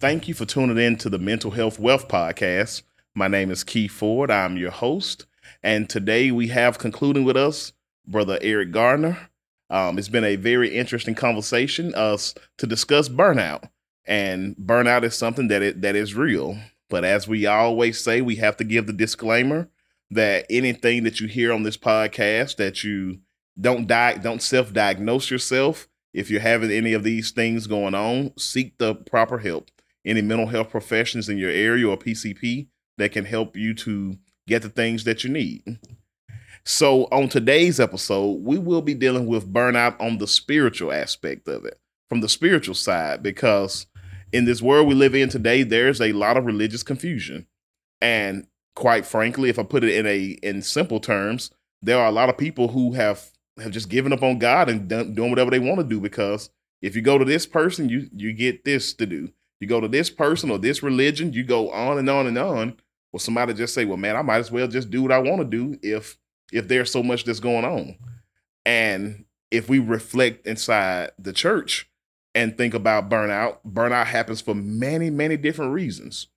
Thank you for tuning in to the Mental Health Wealth Podcast. My name is Keith Ford. I'm your host. And today we have concluding with us Brother Eric Gardner. Um, it's been a very interesting conversation us to discuss burnout. And burnout is something that it, that is real. But as we always say, we have to give the disclaimer that anything that you hear on this podcast that you don't die, don't self-diagnose yourself. If you're having any of these things going on, seek the proper help. Any mental health professions in your area or PCP that can help you to get the things that you need. So, on today's episode, we will be dealing with burnout on the spiritual aspect of it, from the spiritual side, because in this world we live in today, there's a lot of religious confusion. And quite frankly, if I put it in a in simple terms, there are a lot of people who have have just given up on God and done, doing whatever they want to do because if you go to this person, you you get this to do. You go to this person or this religion, you go on and on and on. Well, somebody just say, "Well, man, I might as well just do what I want to do if if there's so much that's going on." And if we reflect inside the church and think about burnout, burnout happens for many, many different reasons.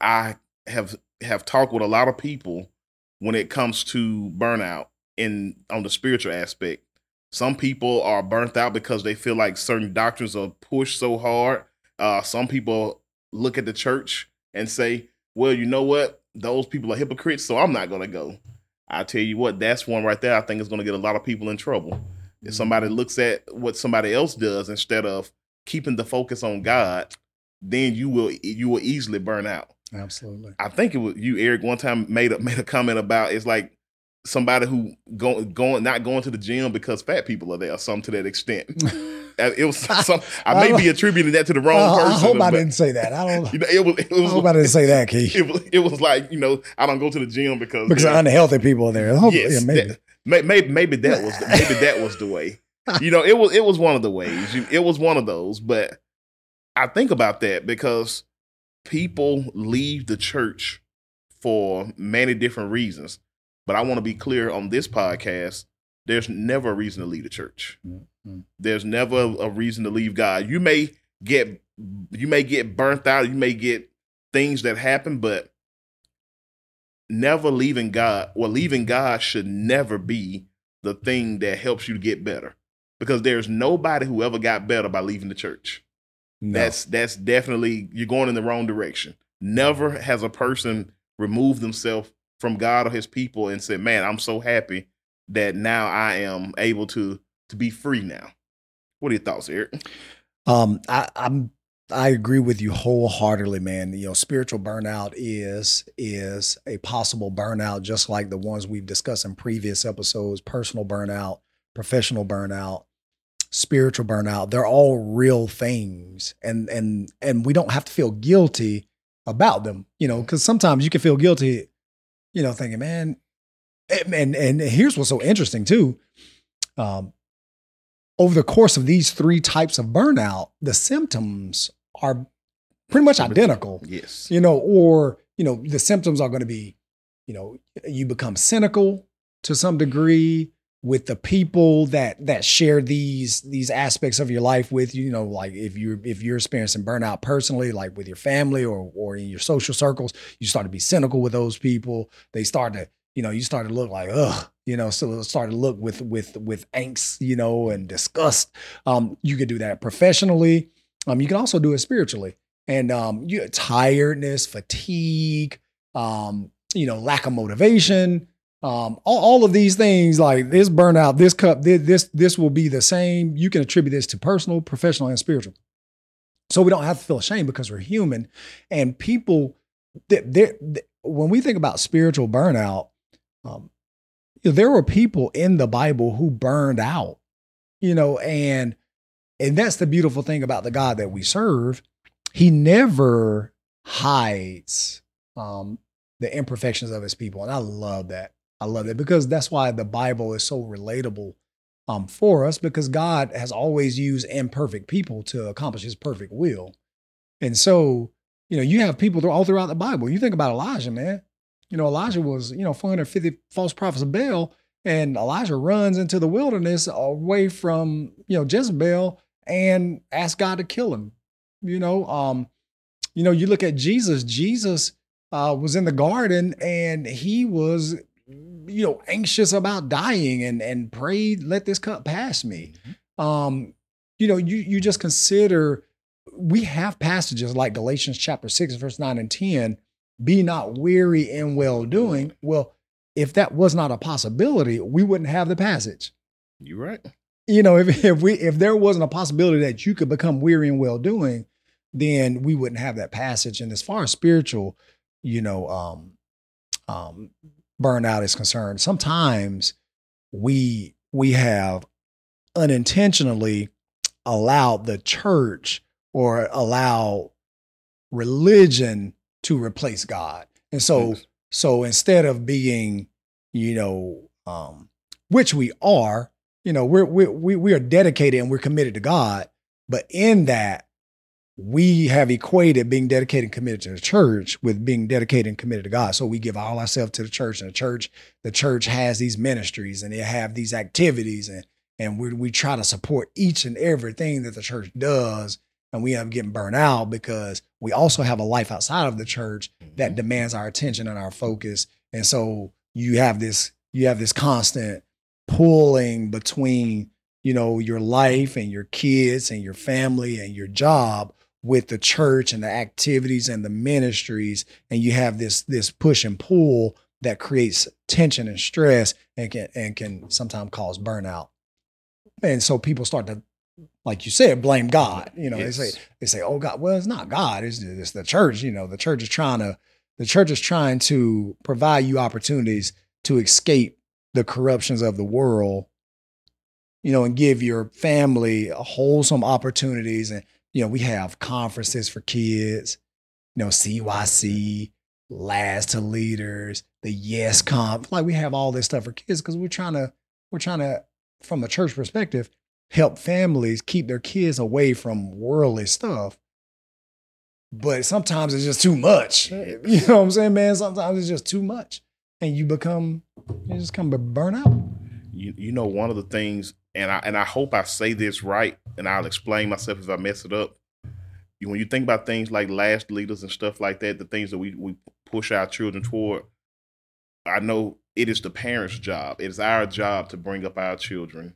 I have have talked with a lot of people when it comes to burnout in on the spiritual aspect. Some people are burnt out because they feel like certain doctrines are pushed so hard. Uh, some people look at the church and say, "Well, you know what? Those people are hypocrites, so I'm not going to go." I tell you what, that's one right there. I think is going to get a lot of people in trouble. If somebody mm-hmm. looks at what somebody else does instead of keeping the focus on God, then you will you will easily burn out. Absolutely. I think it was you, Eric, one time made a made a comment about it's like somebody who going going not going to the gym because fat people are there, some to that extent. it was some. I may be attributing that to the wrong person. I hope I didn't say that. I don't. You know, it was. It was I hope I didn't say that, Keith. It was, it was like you know, I don't go to the gym because because yeah, unhealthy people are there. Hopefully, yes, yeah, maybe. That, maybe maybe that was maybe that was the way. You know, it was it was one of the ways. It was one of those, but I think about that because people leave the church for many different reasons. But I want to be clear on this podcast there's never a reason to leave the church. Mm-hmm. There's never a reason to leave God. You may get you may get burnt out, you may get things that happen, but never leaving God or leaving God should never be the thing that helps you to get better. Because there's nobody who ever got better by leaving the church. No. That's that's definitely you're going in the wrong direction. Never has a person removed themselves from God or his people and said, "Man, I'm so happy that now I am able to to be free now." What are your thoughts, Eric? Um, I, I'm I agree with you wholeheartedly, man. You know, spiritual burnout is is a possible burnout, just like the ones we've discussed in previous episodes: personal burnout, professional burnout, spiritual burnout. They're all real things, and and and we don't have to feel guilty about them. You know, because sometimes you can feel guilty. You know, thinking, man, and and here's what's so interesting too. Um, over the course of these three types of burnout, the symptoms are pretty much identical. Yes. You know, or, you know, the symptoms are going to be, you know, you become cynical to some degree with the people that that share these these aspects of your life with you, you know, like if you're if you're experiencing burnout personally, like with your family or or in your social circles, you start to be cynical with those people. They start to you know, you start to look like, ugh, you know, so start to look with with with angst, you know, and disgust. Um, you could do that professionally. Um, you can also do it spiritually, and um, you tiredness, fatigue, um, you know, lack of motivation. Um, all, all of these things like this burnout, this cup, this, this this will be the same. You can attribute this to personal, professional, and spiritual. So we don't have to feel ashamed because we're human, and people. They, they, when we think about spiritual burnout, um, there were people in the Bible who burned out, you know, and and that's the beautiful thing about the God that we serve. He never hides um, the imperfections of his people, and I love that. I love that because that's why the Bible is so relatable um, for us because God has always used imperfect people to accomplish His perfect will, and so you know you have people all throughout the Bible. You think about Elijah, man you know, Elijah was, you know, 450 false prophets of Baal, and Elijah runs into the wilderness away from, you know, Jezebel and asks God to kill him. You know, um, you know, you look at Jesus, Jesus uh, was in the garden and he was, you know, anxious about dying and and prayed, let this cup pass me. Mm-hmm. Um, you know, you you just consider we have passages like Galatians chapter 6, verse 9 and 10, be not weary in well doing. Well, if that was not a possibility, we wouldn't have the passage. You're right. You know, if, if we if there wasn't a possibility that you could become weary in well doing, then we wouldn't have that passage. And as far as spiritual, you know, um, um, burnout is concerned, sometimes we we have unintentionally allowed the church or allow religion to replace God. And so Yes. so instead of being, you know, um, which we are, you know, we're we we we are dedicated and we're committed to God, but in that we have equated being dedicated and committed to the church with being dedicated and committed to God. So we give all ourselves to the church, and the church, the church has these ministries and they have these activities, and and we we try to support each and everything that the church does, and we end up getting burnt out because we also have a life outside of the church that mm-hmm. demands our attention and our focus, and so you have this you have this constant pulling between you know your life and your kids and your family and your job with the church and the activities and the ministries. And you have this this push and pull that creates tension and stress and can and can sometimes cause burnout. And so people start to like you said blame god. You know they say they say oh god. Well it's not god it's, it's the church you know the church is trying to the church is trying to provide you opportunities to escape the corruptions of the world you know and give your family wholesome opportunities. And you know we have conferences for kids you know cyc Lads to Leaders the yes comp like we have all this stuff for kids because we're trying to we're trying to from a church perspective help families keep their kids away from worldly stuff but sometimes it's just too much you know what i'm saying man sometimes it's just too much and you become you just come burn out you, you know one of the things and I and I hope I say this right and I'll explain myself if I mess it up. You, when you think about things like Lads leaders and stuff like that, the things that we we push our children toward, I know it is the parents' job. It is our job to bring up our children.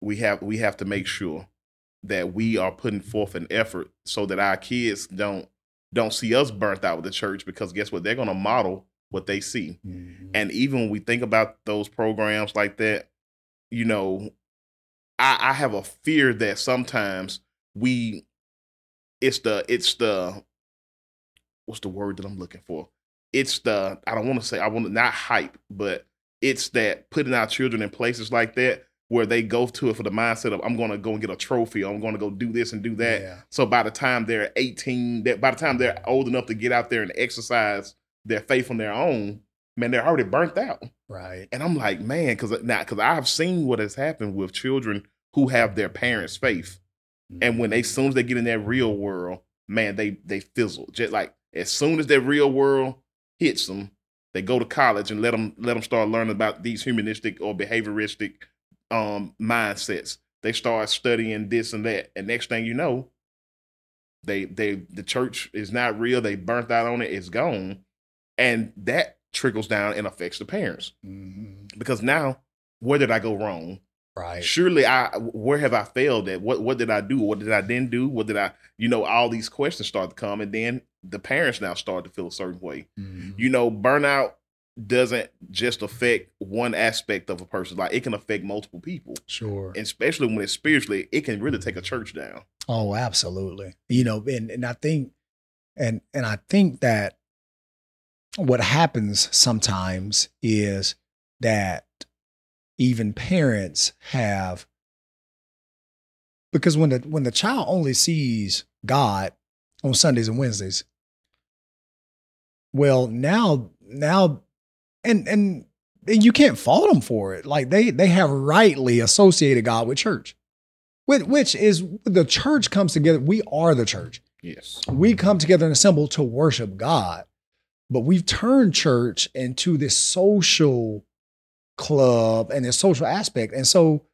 We have we have to make sure that we are putting forth an effort so that our kids don't don't see us burnt out with the church because guess what? They're gonna model what they see. Mm-hmm. And even when we think about those programs like that, you know, I, I have a fear that sometimes we it's the it's the what's the word that I'm looking for? It's the I don't want to say I want to not hype, but it's that putting our children in places like that where they go to it for the mindset of I'm going to go and get a trophy, I'm going to go do this and do that. Yeah. So by the time they're 18, that by the time they're old enough to get out there and exercise their faith on their own, man, they're already burnt out. right And I'm like, man, because now, because I've seen what has happened with children who have their parents' faith, and when they, as soon as they get in that real world, man, they they fizzle. Just like as soon as that real world hits them, they go to college and let them let them start learning about these humanistic or behavioristic um mindsets. They start studying this and that, and next thing you know, they they the church is not real. They burnt out on it. It's gone, and that trickles down and affects the parents Mhm. because now where did I go wrong? right Surely I where have I failed at? What what did I do? What did I then do? What did I you know, all these questions start to come and then the parents now start to feel a certain way. Mhm. You know, burnout doesn't just affect one aspect of a person. Like it can affect multiple people. sure And especially when it's spiritually, it can really take a church down. Oh, absolutely. You know, and and I think and and I think that what happens sometimes is that even parents have because when the when the child only sees God on Sundays and Wednesdays, well, now now and and and you can't fault them for it. Like they they have rightly associated God with church which, which is the church comes together. We are the church. Yes. We come together and assemble to worship God. But we've turned church into this social club and this social aspect. And so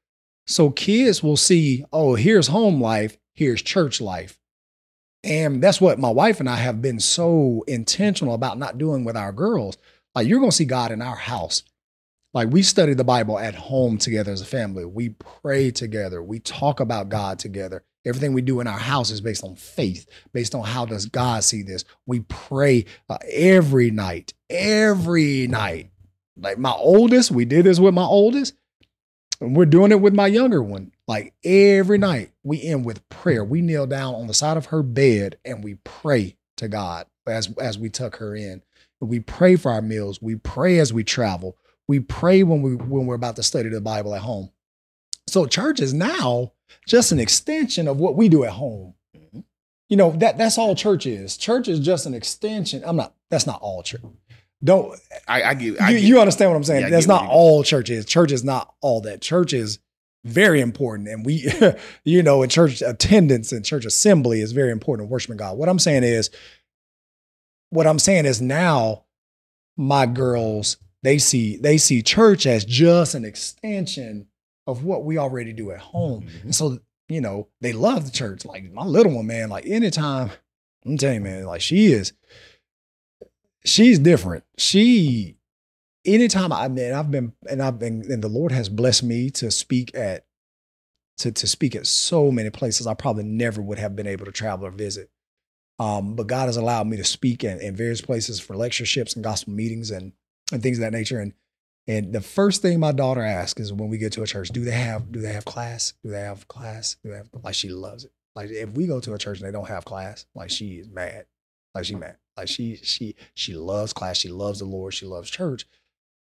so kids will see, oh, here's home life, here's church life. And that's what my wife and I have been so intentional about not doing with our girls. Like you're going to see God in our house. Like we study the Bible at home together as a family. We pray together. We talk about God together. Everything we do in our house is based on faith, based on how does God see this. We pray uh, every night, every night. Like my oldest, we did this with my oldest, and we're doing it with my younger one. Like every night, we end with prayer. We kneel down on the side of her bed and we pray to God as as we tuck her in. We pray for our meals. We pray as we travel. We pray when we when we're about to study the Bible at home. So church is now just an extension of what we do at home. Mm-hmm. You know, that that's all church is. Church is just an extension. I'm not, that's not all church. Don't I, I get, I you, get you understand what I'm saying? Yeah, that's not all church is. Church is not all that. Church is very important. And we, you know, in church attendance and church assembly is very important in worshiping God. What I'm saying is, what I'm saying is now my girls, they see they see church as just an extension of what we already do at home. Mhm. And so, you know, they love the church. Like my little one, man, like anytime, I'm telling you, man, like she is, she's different. She, anytime I mean, I've been, and I've been, and the Lord has blessed me to speak at, to, to speak at so many places I probably never would have been able to travel or visit. Um, but God has allowed me to speak in, in various places for lectureships and gospel meetings and, and things of that nature. And and the first thing my daughter asks is when we get to a church, do they have do they have class? Do they have class? Do they have like she loves it. Like if we go to a church and they don't have class, like she is mad. Like she mad. Like she she she loves class. She loves the Lord. She loves church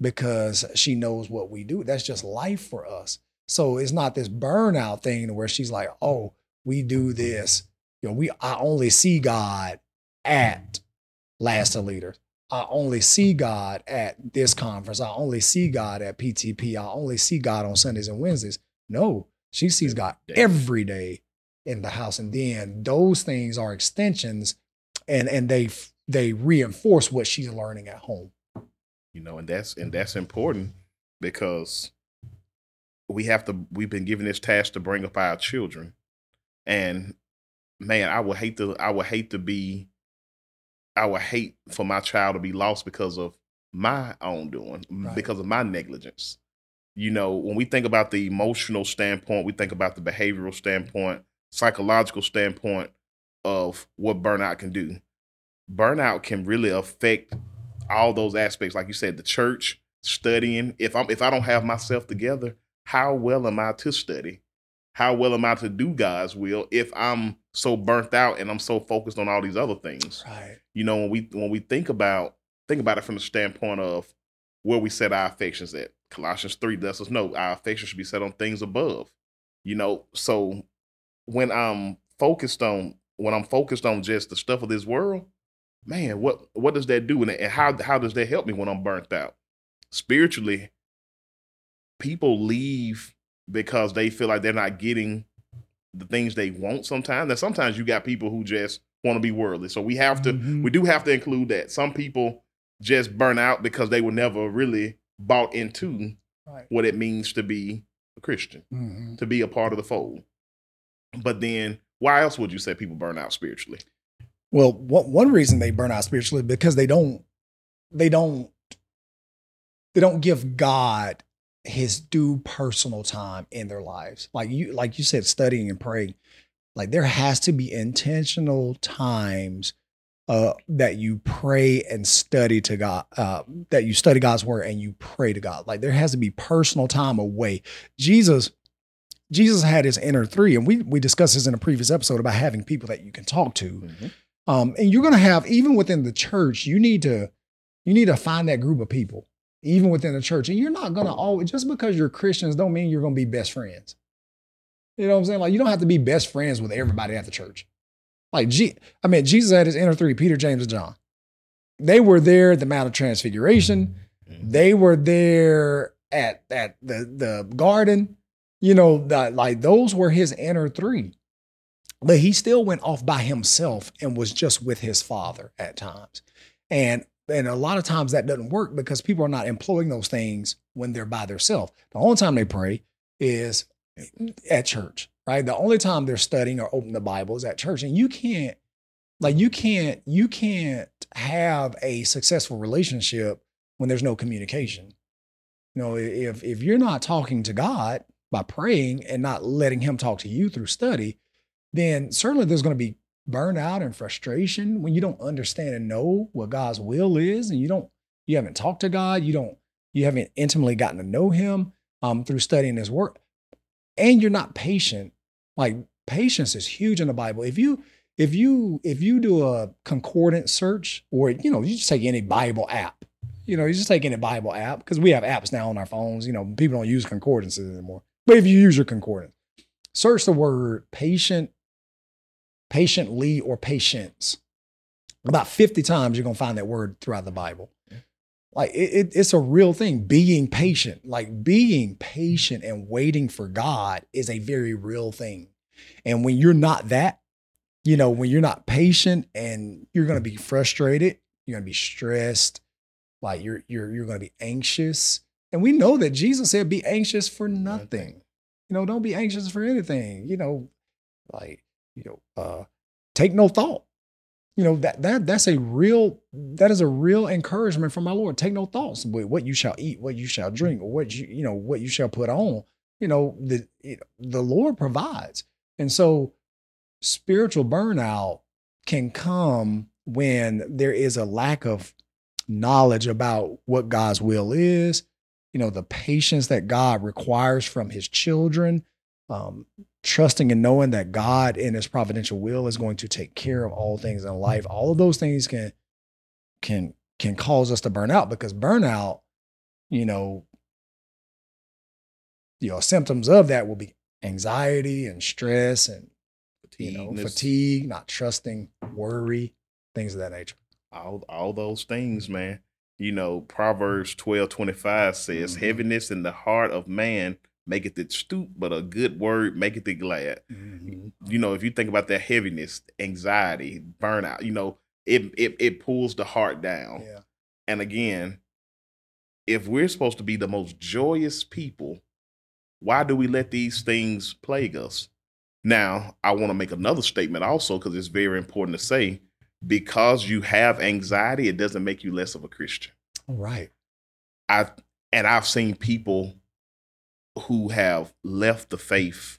because she knows what we do. That's just life for us. So it's not this burnout thing where she's like, oh, we do this. You know, we I only see God at mm-hmm. Lads of Leaders. I only see God at this conference. I only see God at PTP. I only see God on Sundays and Wednesdays. No, she sees God every day in the house. And then those things are extensions and and they they reinforce what she's learning at home. you know and that's and that's important because we have to we've been given this task to bring up our children and man i would hate to i would hate to be i would hate for my child to be lost because of my own doing Right. because of my negligence. You know when we think about the emotional standpoint we think about the behavioral standpoint psychological standpoint of what burnout can do. Burnout can really affect all those aspects like you said the church studying. If i'm if i don't have myself together how well am i to study? How well am i to do god's will if i'm so burnt out and i'm so focused on all these other things. Right. you know when we when we think about think about it from the standpoint of where we set our affections at. Colossians 3 lets us know our affections should be set on things above. You know so when i'm focused on when i'm focused on just the stuff of this world man what what does that do? And, and how how does that help me when i'm burnt out? Spiritually people leave because they feel like they're not getting the things they want sometimes and sometimes you got people who just want to be worldly so we have to Mhm. we do have to include that some people just burn out because they were never really bought into Right. what it means to be a christian Mhm. to be a part of the fold but then why else would you say people burn out spiritually Well, one reason they burn out spiritually because they don't they don't they don't give God his due personal time in their lives. Like you like you said studying and praying. Like there has to be intentional times uh that you pray and study to God uh that you study God's word and you pray to God. Like there has to be personal time away. Jesus Jesus had his inner three and we we discussed this in a previous episode about having people that you can talk to. Um, and you're going to have even within the church, you need to you need to find that group of people, even within the church. And you're not going to always just because you're Christians don't mean you're going to be best friends. You know what I'm saying? Like you don't have to be best friends with everybody at the church. Like G, I mean, Jesus had his inner three: Peter, James, and John. They were there at the Mount of Transfiguration. Mhm. They were there at at the the garden. You know, the, like those were his inner three. But he still went off by himself and was just with his father at times. And and a lot of times that doesn't work because people are not employing those things when they're by themselves. The only time they pray is at church, right? The only time they're studying or opening the Bible is at church. And you can't Like you can't you can't have a successful relationship when there's no communication. You know, if if you're not talking to God by praying and not letting him talk to you through study, then certainly there's going to be burnout and frustration when you don't understand and know what God's will is and you don't you haven't talked to God, you don't you haven't intimately gotten to know him um, through studying his work and you're not patient. Like patience is huge in the Bible. If you if you if you do a concordance search or you know you just take any bible app you know you just take any bible app because we have apps now on our phones you know people don't use concordances anymore but if you use your concordance search the word patient patiently or patience about 50 times you're going to find that word throughout the bible like it, it, it's a real thing being patient like being patient and waiting for god is a very real thing and when you're not that you know, when you're not patient and you're going to be frustrated, you're going to be stressed, like you're you're you're going to be anxious. And we know that Jesus said be anxious for nothing. You know, don't be anxious for anything. You know, like, you know, uh take no thought. You know, that that that's a real that is a real encouragement from my Lord. Take no thoughts with what you shall eat, what you shall drink, or what you, you know, what you shall put on. You know, the the Lord provides. And so spiritual burnout can come when there is a lack of knowledge about what God's will is, you know, the patience that God requires from his children, um, trusting and knowing that God in his providential will is going to take care of all things in life. All of those things can can can cause us to burn out because burnout, you know, you know, symptoms of that will be anxiety and stress and you know, fatigue, not trusting, worry, things of that nature. All all those things, man. You know, Proverbs 12, 25 says, mm-hmm. heaviness in the heart of man maketh it stoop, but a good word maketh it glad. Mm-hmm. You know, if you think about that heaviness, anxiety, burnout, you know, it it it pulls the heart down. Yeah. And again, if we're supposed to be the most joyous people, why do we let these things plague us? Now, I want to make another statement also because it's very important to say because you have anxiety, it doesn't make you less of a Christian. All right. I and I've seen people who have left the faith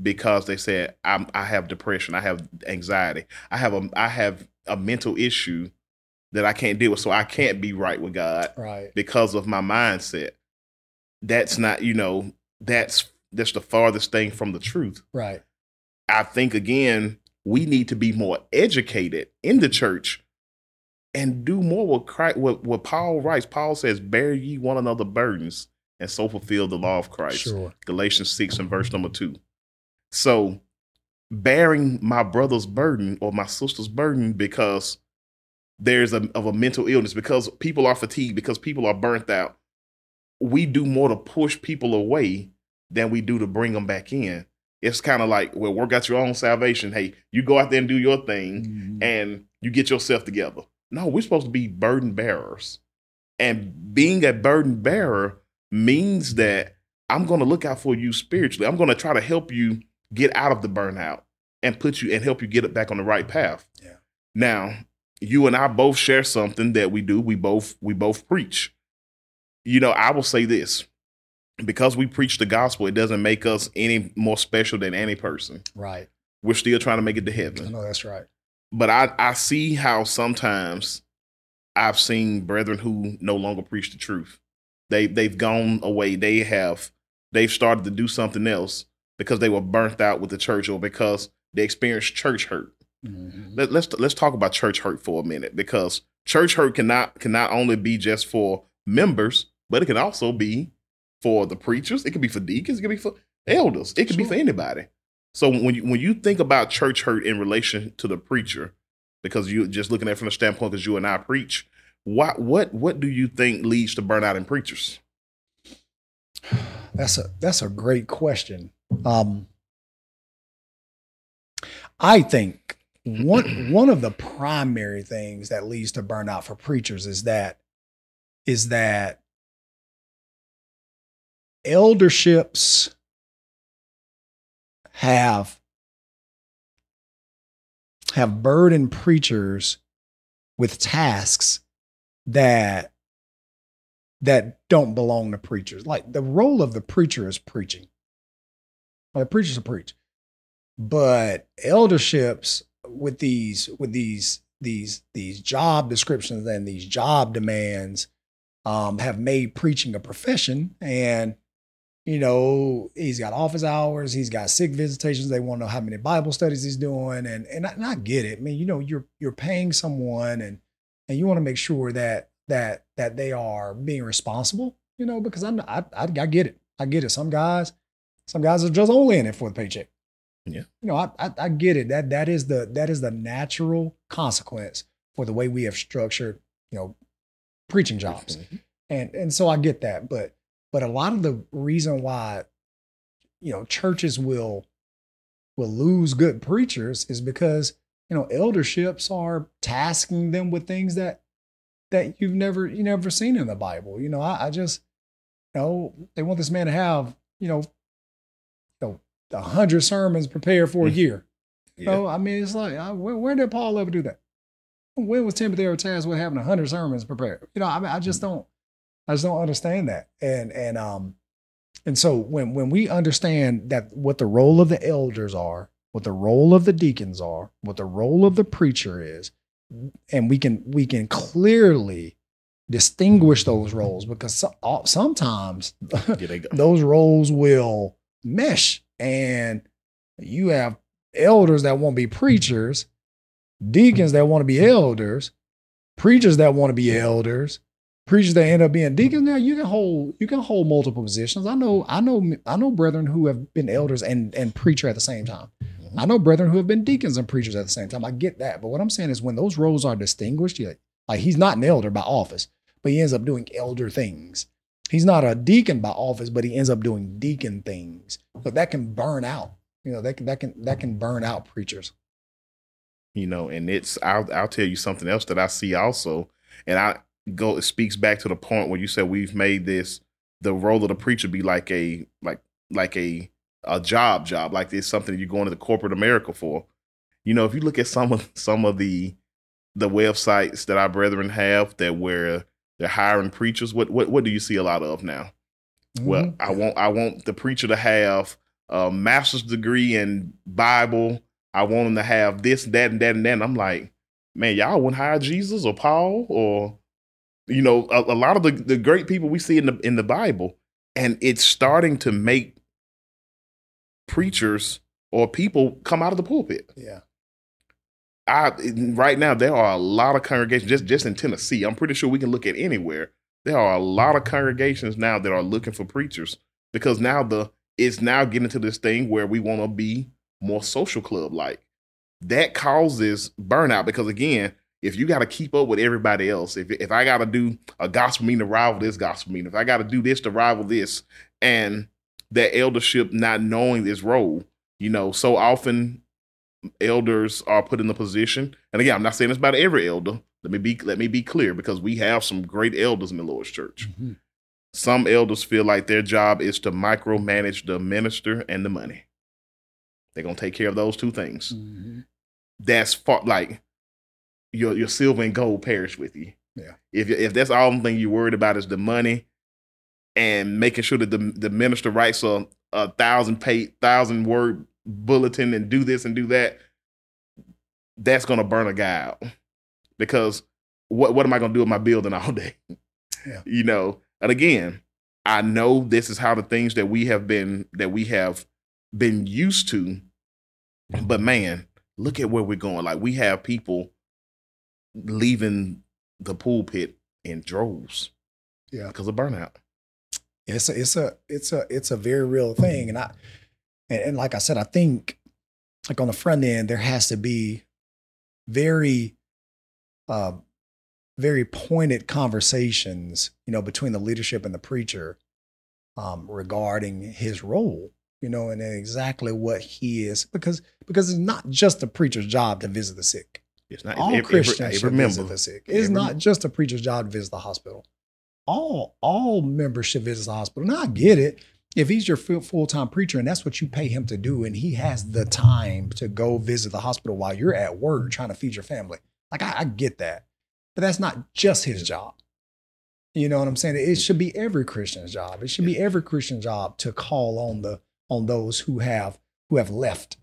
because they said I'm, I have depression, I have anxiety, I have a I have a mental issue that I can't deal with, so I can't be right with God, right? Because of my mindset. That's not, you know, that's that's the farthest thing from the truth. Right. I think again, we need to be more educated in the church and do more what Christ, what, what Paul writes. Paul says, "Bear ye one another burdens, and so fulfill the law of Christ." Sure. Galatians six and verse number two. So, bearing my brother's burden or my sister's burden because there's a of a mental illness, because people are fatigued, because people are burnt out. We do more to push people away than we do to bring them back in. It's kind of like, well, work out your own salvation. Hey, you go out there and do your thing mm-hmm. and you get yourself together. No, we're supposed to be burden bearers. And being a burden bearer means that I'm going to look out for you spiritually. I'm going to try to help you get out of the burnout and put you and help you get it back on the right path. Yeah. Now, you and I both share something that we do. We both we both preach. You know, I will say this because we preach the gospel, it doesn't make us any more special than any person. Right. We're still trying to make it to heaven. No, that's right. But I, I see how sometimes I've seen brethren who no longer preach the truth. They they've gone away. They have they've started to do something else because they were burnt out with the church or because they experienced church hurt. Mm-hmm. Let, let's let's talk about church hurt for a minute because church hurt cannot can not only be just for members, but it can also be for the preachers. It can be for deacons. It can be for elders. It can sure. be for anybody. So when you when you think about church hurt in relation to the preacher, because you're just looking at it from the standpoint because you and I preach, what what what do you think leads to burnout in preachers? That's a that's a great question. Um, I think one one of the primary things that leads to burnout for preachers is that is that elderships have have burdened preachers with tasks that that don't belong to preachers. Like the role of the preacher is preaching. The preachers preach, but elderships with these with these these these job descriptions and these job demands um, have made preaching a profession and you know he's got office hours he's got sick visitations they want to know how many bible studies he's doing and and I, and I get it i mean you know you're you're paying someone and and you want to make sure that that that they are being responsible you know because i'm I, I i get it. I get it. Some guys some guys are just only in it for the paycheck. Yeah. you know I, I i get it. That that is the that is the natural consequence for the way we have structured you know preaching jobs. And and so I get that, but but a lot of the reason why you know churches will will lose good preachers is because you know elderships are tasking them with things that that you've never you never seen in the Bible. You know, I, I just you know they want this man to have you know you know a hundred sermons prepared for a year. Yeah. So I mean, it's like I, where, where did Paul ever do that? When was Timothy ever tasked with having a hundred sermons prepared? You know, I mean, I just don't, I just don't understand that. And and um, and so when when we understand that what the role of the elders are, what the role of the deacons are, what the role of the preacher is, and we can we can clearly distinguish those roles because so, all- sometimes Yeah, they go. those roles will mesh and you have elders that want to be preachers deacons that want to be elders preachers that want to be elders preachers that end up being deacons. Now you can hold you can hold multiple positions. I know i know i know brethren who have been elders and and preacher at the same time i know brethren who have been deacons and preachers at the same time i get that but what i'm saying is when those roles are distinguished you like he's not an elder by office but he ends up doing elder things he's not a deacon by office, but he ends up doing deacon things. So that can burn out. You know, that can that can that can burn out preachers. you know and it's I'll, I'll tell you something else that i see also and i go it speaks back to the point where you said we've made this the role of the preacher be like a like like a a job job like it's something you're going to the corporate america for. You know if you look at some of some of the the websites that our brethren have that where they're hiring preachers what what, what do you see a lot of now? Well Mhm. i want i want the preacher to have a master's degree in bible. I want him to have this that and that and that and i'm like man y'all wouldn't hire jesus or paul or you know a, a lot of the, the great people we see in the in the bible. And it's starting to make preachers or people come out of the pulpit yeah. I right now there are a lot of congregations just just in Tennessee. I'm pretty sure we can look at anywhere. There are a lot of congregations now that are looking for preachers because now the it's now getting to this thing where we want to be more social club like. That causes burnout because again, if you got to keep up with everybody else, if if I got to do a gospel meeting to rival this gospel meeting, if I got to do this to rival this, and that eldership not knowing this role, you know, so often elders are put in the position. And again, I'm not saying this about every elder. Let me be let me be clear because we have some great elders in the Lord's church. Mhm. Some elders feel like their job is to micromanage the minister and the money. They're gonna take care of those two things. Mhm. That's far, like your your silver and gold perish with you. Yeah. If if that's all the thing you're worried about is the money and making sure that the the minister writes a, a thousand page thousand word bulletin and do this and do that, that's gonna burn a guy out. Because what what am I gonna do with my building all day? Yeah. You know, and again, I know this is how the things that we have been that we have been used to, but man, look at where we're going. Like we have people leaving the pulpit in droves. Yeah. Because of burnout. It's a it's a it's a it's a very real thing. And I and, and like I said, I think like on the front end, there has to be very uh very pointed conversations, you know, between the leadership and the preacher um regarding his role, you know, and exactly what he is because because it's not just the preacher's job to visit the sick. It's not all every- every- Christians every should member. visit the sick. It's Every- not just a preacher's job to visit the hospital. All all membership should visit the hospital. Now I get it. if he's your full time preacher and that's what you pay him to do, and he has the time to go visit the hospital while you're at work trying to feed your family, like I, I get that, but that's not just his job. You know what I'm saying? It should be every Christian's job. It should be every Christian's job to call on the on those who have who have left.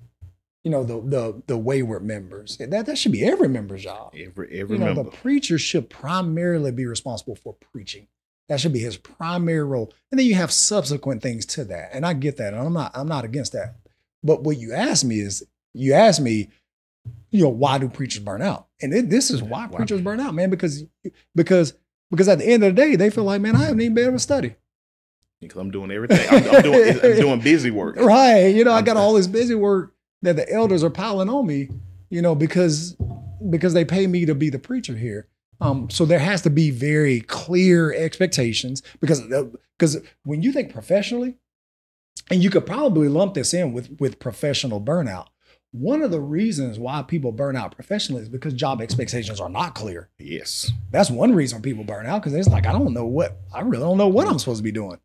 You know the the the wayward members. That that should be every member's job. Every every you know, member. the preacher should primarily be responsible for preaching. That should be his primary role. And then you have subsequent things to that. And I get that. And I'm not I'm not against that. But what you ask me is you ask me, you know, why do preachers burn out? And it, this is why Why? preachers burn out, man, because because because at the end of the day, they feel like, man, I haven't even been able to study. Because I'm doing everything. I'm, I'm doing I'm doing busy work. Right. You know, I got all this busy work that the elders are piling on me, you know, because because they pay me to be the preacher here. Um, so there has to be very clear expectations because because when you think professionally, and you could probably lump this in with with professional burnout. One of the reasons why people burn out professionally is because job expectations are not clear. Yes. That's one reason people burn out because it's like I don't know what I really don't know what I'm supposed to be doing.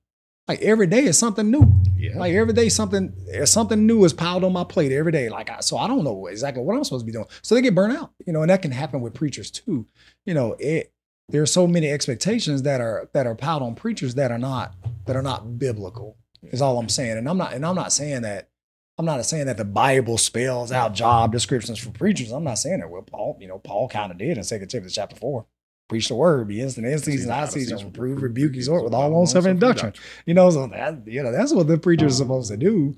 Like every day is something new. Yeah. Like every day, something something new is piled on my plate every day. Like I, so, I don't know exactly what I'm supposed to be doing. So they get burnt out, you know, and that can happen with preachers too. You know, it there are so many expectations that are that are piled on preachers that are not that are not biblical. Is all I'm saying, and I'm not and I'm not saying that I'm not saying that the Bible spells out job descriptions for preachers. I'm not saying that. Well, Paul, you know, Paul kind of did in Second Timothy chapter four. Preach the word, be instant in season, out of season, reprove, rebuke, exhort with all long suffering induction. You know, so that you know that's what the preacher is supposed to do.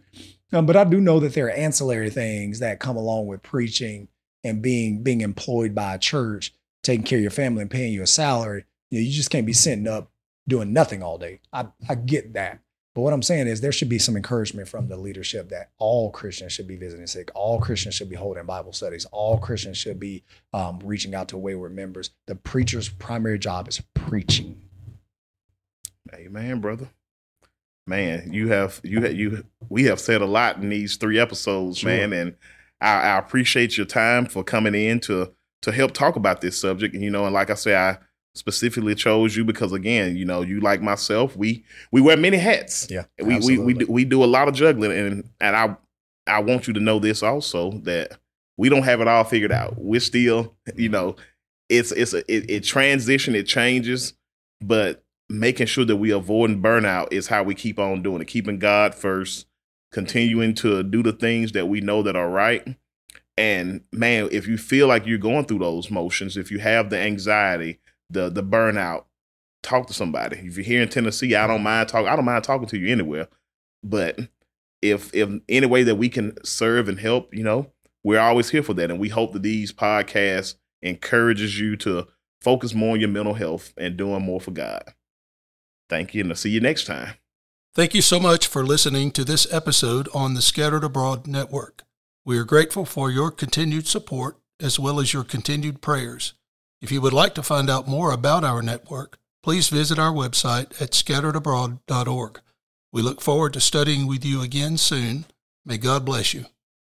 Um, but I do know that there are ancillary things that come along with preaching and being being employed by a church, taking care of your family and paying you a salary. You know, you just can't be sitting up doing nothing all day. I, I get that. But what I'm saying is there should be some encouragement from the leadership that all Christians should be visiting sick. All Christians should be holding Bible studies. All Christians should be um, reaching out to wayward members. The preacher's primary job is preaching. Amen, brother. Man, you have you have you we have said a lot in these three episodes, Sure. man, and I, I appreciate your time for coming in to to help talk about this subject. And You know, and like I say, I specifically chose you because again, you know, you like myself, we we wear many hats. Yeah, we we we do, we do a lot of juggling, and and I I want you to know this also that we don't have it all figured out. We're still, you mm-hmm. know, it's it's a, it, it transition, it changes, but making sure that we avoid burnout is how we keep on doing it. Keeping God first, continuing to do the things that we know that are right. And man, if you feel like you're going through those motions, if you have the anxiety, the the burnout, talk to somebody. If you're here in Tennessee, I don't mind talk. I don't mind talking to you anywhere. But if if any way that we can serve and help, you know, we're always here for that. And we hope that these podcasts encourages you to focus more on your mental health and doing more for God. Thank you, and I'll see you next time. Thank you so much for listening to this episode on the Scattered Abroad Network. We are grateful for your continued support as well as your continued prayers. If you would like to find out more about our network, please visit our website at scatteredabroad.org. We look forward to studying with you again soon. May God bless you.